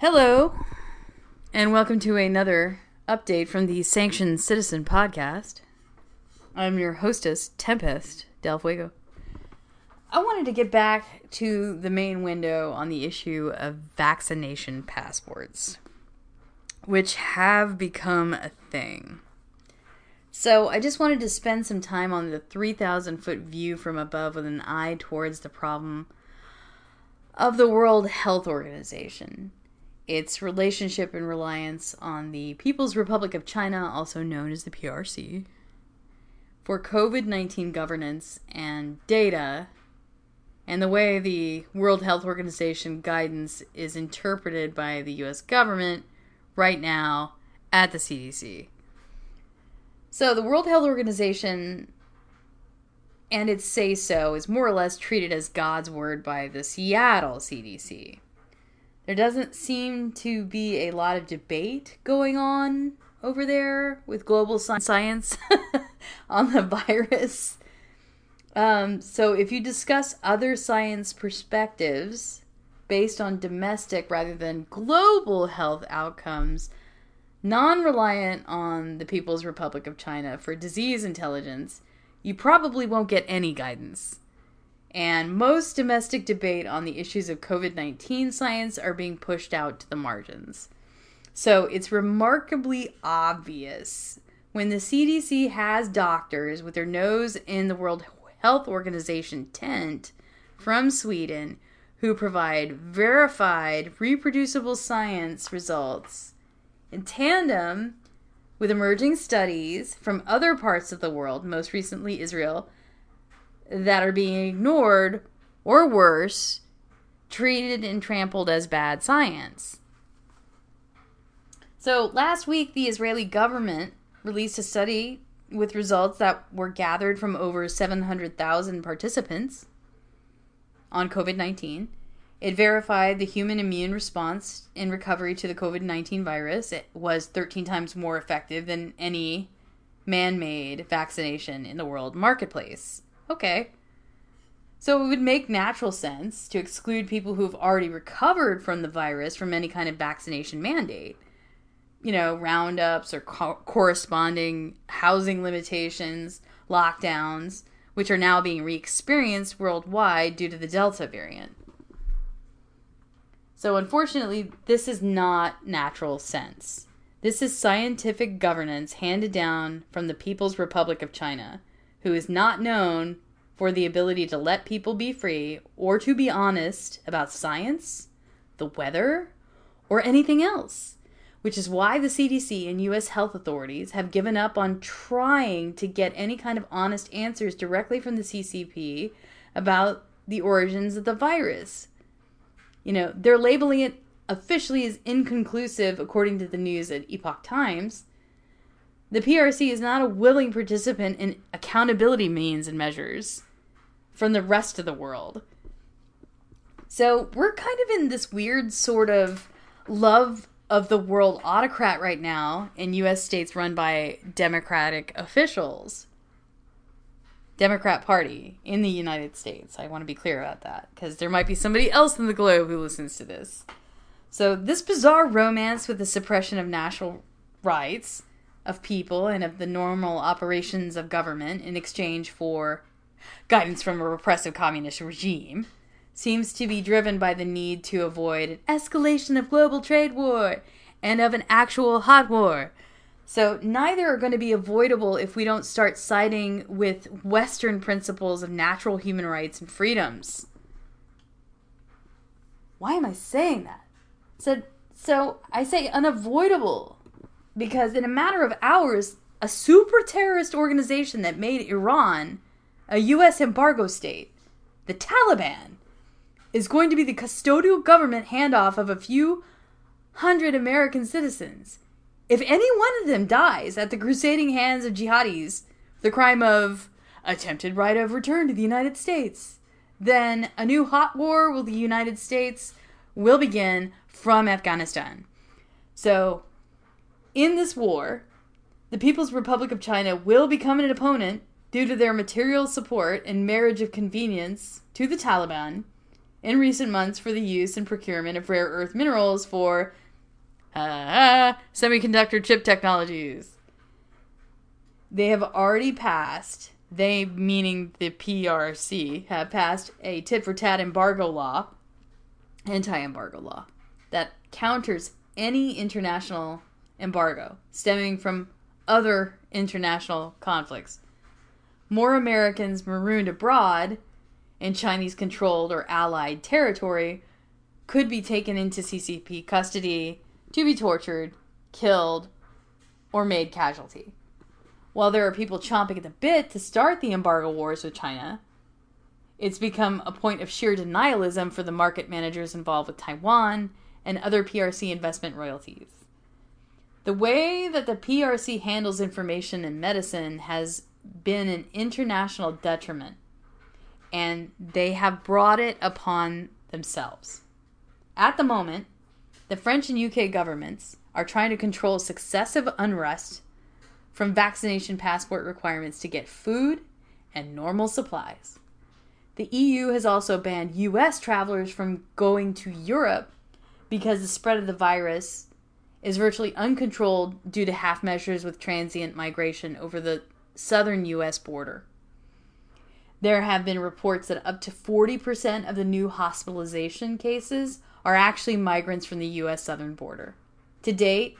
Hello, and welcome to another update from the Sanctioned Citizen podcast. I'm your hostess, Tempest Del Fuego. I wanted to get back to the main window on the issue of vaccination passports, which have become a thing. So, I just wanted to spend some time on the 3,000 foot view from above with an eye towards the problem of the World Health Organization its relationship and reliance on the People's Republic of China, also known as the PRC, for COVID 19 governance and data, and the way the World Health Organization guidance is interpreted by the US government right now at the CDC. So, the World Health Organization and its say so is more or less treated as God's word by the Seattle CDC there doesn't seem to be a lot of debate going on over there with global science on the virus. Um, so, if you discuss other science perspectives based on domestic rather than global health outcomes, non reliant on the People's Republic of China for disease intelligence, you probably won't get any guidance and most domestic debate on the issues of COVID 19 science are being pushed out to the margins. So it's remarkably obvious when the CDC has doctors with their nose in the World Health Organization tent from Sweden who provide verified, reproducible science results in tandem with emerging studies from other parts of the world, most recently Israel that are being ignored or worse, treated and trampled as bad science. So, last week, the Israeli government released a study with results that were gathered from over 700,000 participants on COVID 19. It verified the human immune response in recovery to the COVID 19 virus. It was 13 times more effective than any man made vaccination in the world marketplace. Okay. So it would make natural sense to exclude people who've already recovered from the virus from any kind of vaccination mandate. You know, roundups or co- corresponding housing limitations, lockdowns, which are now being re experienced worldwide due to the Delta variant. So, unfortunately, this is not natural sense. This is scientific governance handed down from the People's Republic of China, who is not known for the ability to let people be free or to be honest about science, the weather, or anything else. Which is why the CDC and US health authorities have given up on trying to get any kind of honest answers directly from the CCP about the origins of the virus. You know, they're labeling it officially as inconclusive, according to the news at Epoch Times, the PRC is not a willing participant in accountability means and measures from the rest of the world. So we're kind of in this weird sort of love of the world autocrat right now in US states run by Democratic officials. Democrat Party in the United States. I want to be clear about that because there might be somebody else in the globe who listens to this. So, this bizarre romance with the suppression of national rights of people and of the normal operations of government in exchange for guidance from a repressive communist regime seems to be driven by the need to avoid an escalation of global trade war and of an actual hot war. So, neither are going to be avoidable if we don't start siding with Western principles of natural human rights and freedoms. Why am I saying that? So, so I say unavoidable because in a matter of hours, a super terrorist organization that made Iran a U.S. embargo state, the Taliban, is going to be the custodial government handoff of a few hundred American citizens. If any one of them dies at the crusading hands of jihadis, the crime of attempted right of return to the United States, then a new hot war with the United States will begin from Afghanistan. So in this war, the People's Republic of China will become an opponent due to their material support and marriage of convenience to the Taliban in recent months for the use and procurement of rare earth minerals for uh, semiconductor chip technologies. They have already passed, they meaning the PRC, have passed a tit for tat embargo law, anti embargo law, that counters any international embargo stemming from other international conflicts. More Americans marooned abroad in Chinese controlled or allied territory could be taken into CCP custody to be tortured, killed, or made casualty. While there are people chomping at the bit to start the embargo wars with China, it's become a point of sheer denialism for the market managers involved with Taiwan and other PRC investment royalties. The way that the PRC handles information in medicine has been an international detriment, and they have brought it upon themselves. At the moment, the French and UK governments are trying to control successive unrest from vaccination passport requirements to get food and normal supplies. The EU has also banned US travelers from going to Europe because the spread of the virus is virtually uncontrolled due to half measures with transient migration over the southern US border. There have been reports that up to 40% of the new hospitalization cases are actually migrants from the US southern border. To date,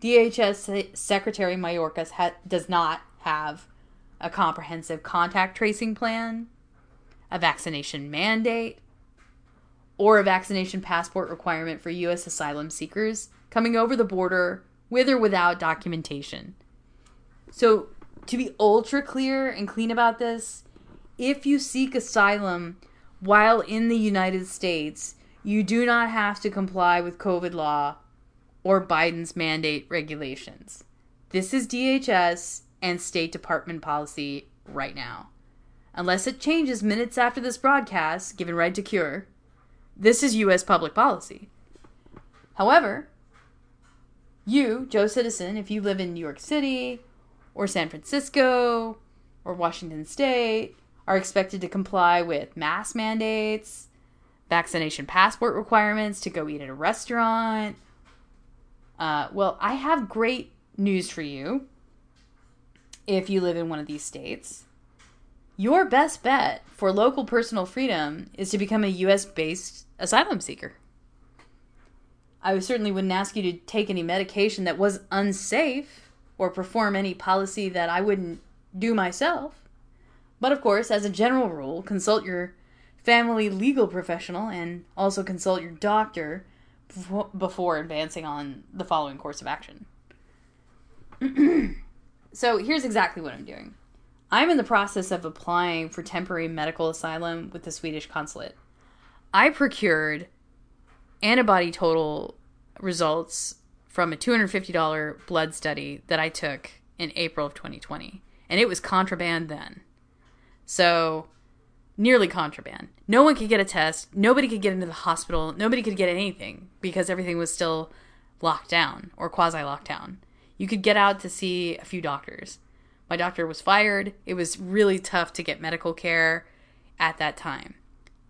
DHS Secretary Mayorkas ha- does not have a comprehensive contact tracing plan, a vaccination mandate, or a vaccination passport requirement for U.S. asylum seekers coming over the border with or without documentation. So, to be ultra clear and clean about this, if you seek asylum while in the United States, you do not have to comply with COVID law or Biden's mandate regulations. This is DHS and State Department policy right now. Unless it changes minutes after this broadcast, given right to cure, this is U.S. public policy. However, you, Joe Citizen, if you live in New York City or San Francisco or Washington State, are expected to comply with mask mandates, vaccination passport requirements to go eat at a restaurant. Uh, well, I have great news for you if you live in one of these states. Your best bet for local personal freedom is to become a US based asylum seeker. I certainly wouldn't ask you to take any medication that was unsafe or perform any policy that I wouldn't do myself. But of course, as a general rule, consult your family legal professional and also consult your doctor before advancing on the following course of action. so here's exactly what I'm doing. I'm in the process of applying for temporary medical asylum with the Swedish consulate. I procured antibody total results from a $250 blood study that I took in April of 2020, and it was contraband then. So, nearly contraband. No one could get a test, nobody could get into the hospital, nobody could get anything because everything was still locked down or quasi locked down. You could get out to see a few doctors. My doctor was fired. It was really tough to get medical care at that time,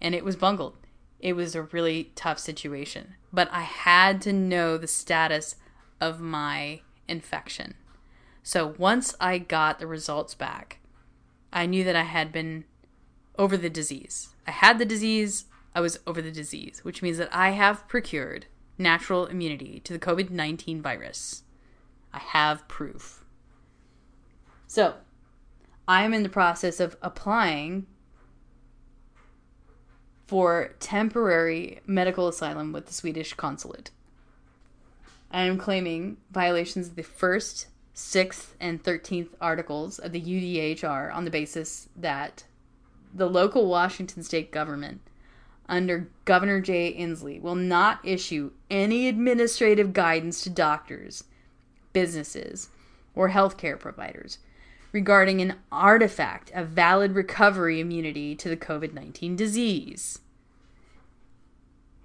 and it was bungled. It was a really tough situation, but I had to know the status of my infection. So once I got the results back, I knew that I had been over the disease. I had the disease, I was over the disease, which means that I have procured natural immunity to the COVID 19 virus. I have proof. So, I am in the process of applying for temporary medical asylum with the Swedish consulate. I am claiming violations of the first, sixth, and thirteenth articles of the UDHR on the basis that the local Washington state government under Governor Jay Inslee will not issue any administrative guidance to doctors, businesses, or healthcare providers regarding an artifact of valid recovery immunity to the COVID 19 disease.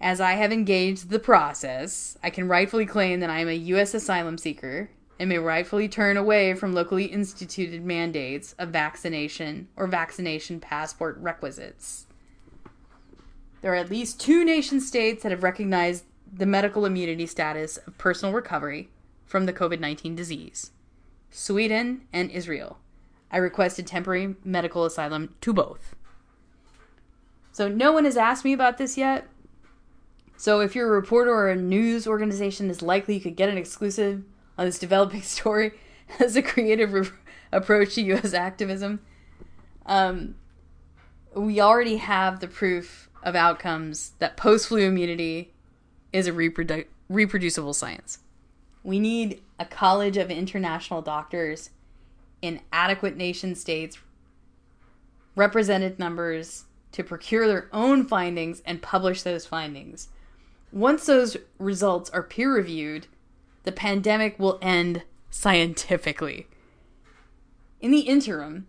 As I have engaged the process, I can rightfully claim that I am a U.S. asylum seeker and may rightfully turn away from locally instituted mandates of vaccination or vaccination passport requisites. there are at least two nation states that have recognized the medical immunity status of personal recovery from the COVID 19 disease Sweden and Israel. I requested temporary medical asylum to both. So, no one has asked me about this yet. So, if you're a reporter or a news organization, it's likely you could get an exclusive on this developing story as a creative re- approach to U.S. activism. Um, we already have the proof of outcomes that post flu immunity is a reprodu- reproducible science. We need a college of international doctors in adequate nation states, represented numbers to procure their own findings and publish those findings. Once those results are peer reviewed, the pandemic will end scientifically. In the interim,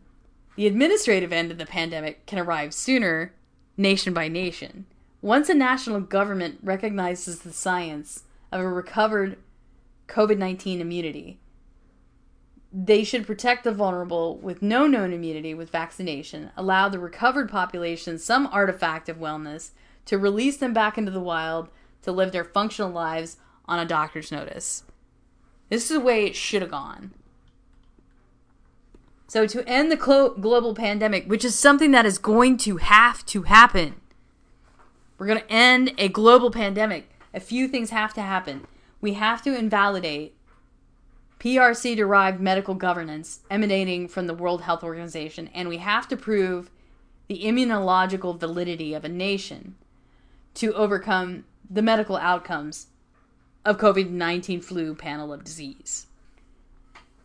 the administrative end of the pandemic can arrive sooner, nation by nation. Once a national government recognizes the science of a recovered COVID 19 immunity, they should protect the vulnerable with no known immunity with vaccination, allow the recovered population some artifact of wellness to release them back into the wild to live their functional lives on a doctor's notice. This is the way it should have gone. So, to end the clo- global pandemic, which is something that is going to have to happen, we're going to end a global pandemic. A few things have to happen. We have to invalidate PRC derived medical governance emanating from the World Health Organization, and we have to prove the immunological validity of a nation to overcome the medical outcomes of COVID 19 flu panel of disease.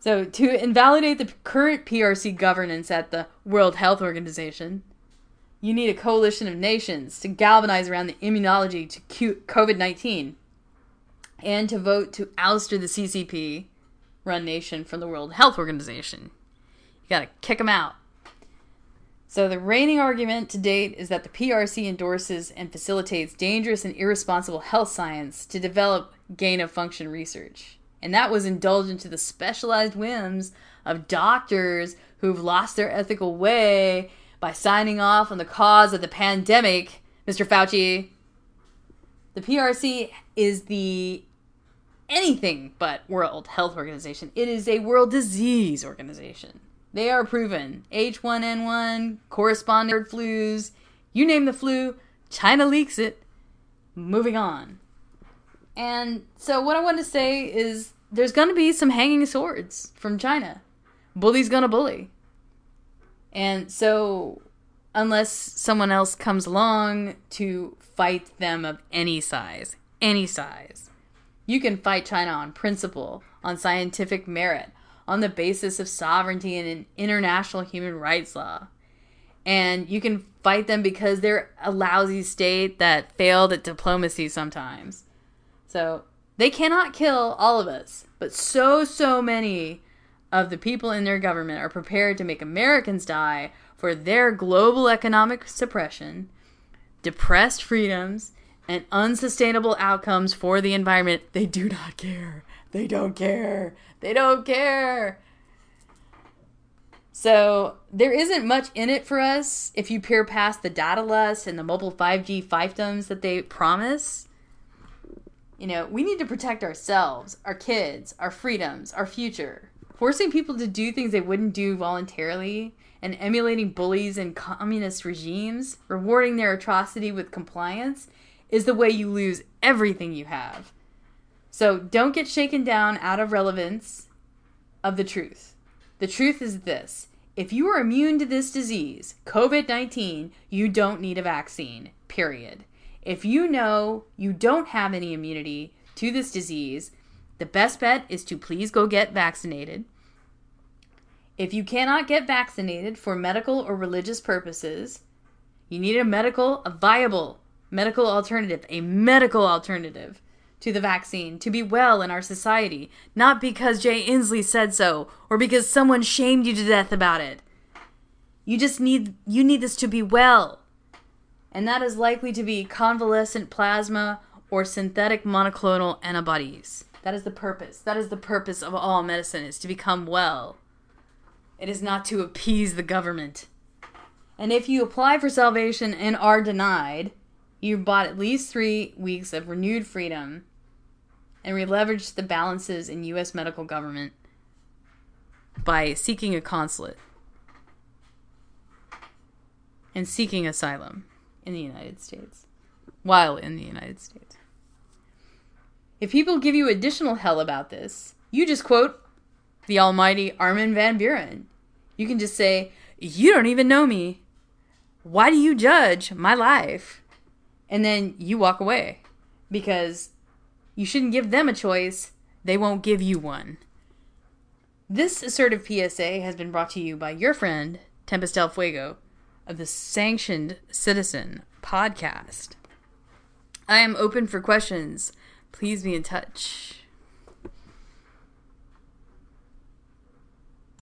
So, to invalidate the current PRC governance at the World Health Organization, you need a coalition of nations to galvanize around the immunology to COVID 19 and to vote to ouster the CCP run nation from the World Health Organization. You gotta kick them out. So, the reigning argument to date is that the PRC endorses and facilitates dangerous and irresponsible health science to develop gain of function research. And that was indulgent to the specialized whims of doctors who've lost their ethical way by signing off on the cause of the pandemic, Mr. Fauci. The PRC is the anything but World Health Organization. It is a world disease organization. They are proven. H1N1, corresponding flus, you name the flu, China leaks it. Moving on. And so, what I want to say is there's going to be some hanging swords from China. Bully's going to bully. And so, unless someone else comes along to fight them of any size, any size, you can fight China on principle, on scientific merit, on the basis of sovereignty and an international human rights law. And you can fight them because they're a lousy state that failed at diplomacy sometimes. So they cannot kill all of us, but so, so many of the people in their government are prepared to make Americans die for their global economic suppression, depressed freedoms, and unsustainable outcomes for the environment. They do not care. They don't care. They don't care. So there isn't much in it for us if you peer past the data lust and the mobile 5G fiefdoms that they promise. You know, we need to protect ourselves, our kids, our freedoms, our future. Forcing people to do things they wouldn't do voluntarily and emulating bullies and communist regimes, rewarding their atrocity with compliance, is the way you lose everything you have. So don't get shaken down out of relevance of the truth. The truth is this if you are immune to this disease, COVID 19, you don't need a vaccine, period. If you know you don't have any immunity to this disease, the best bet is to please go get vaccinated. If you cannot get vaccinated for medical or religious purposes, you need a medical, a viable medical alternative, a medical alternative to the vaccine to be well in our society, not because Jay Inslee said so or because someone shamed you to death about it. You just need you need this to be well. And that is likely to be convalescent plasma or synthetic monoclonal antibodies. That is the purpose. That is the purpose of all medicine is to become well. It is not to appease the government. And if you apply for salvation and are denied, you bought at least three weeks of renewed freedom and we leveraged the balances in U.S. medical government by seeking a consulate and seeking asylum in the United States while in the United States. If people give you additional hell about this, you just quote the almighty Armin van Buuren. You can just say, You don't even know me. Why do you judge my life? And then you walk away because you shouldn't give them a choice, they won't give you one. This assertive PSA has been brought to you by your friend, Tempest Del Fuego, of the Sanctioned Citizen podcast. I am open for questions. Please be in touch.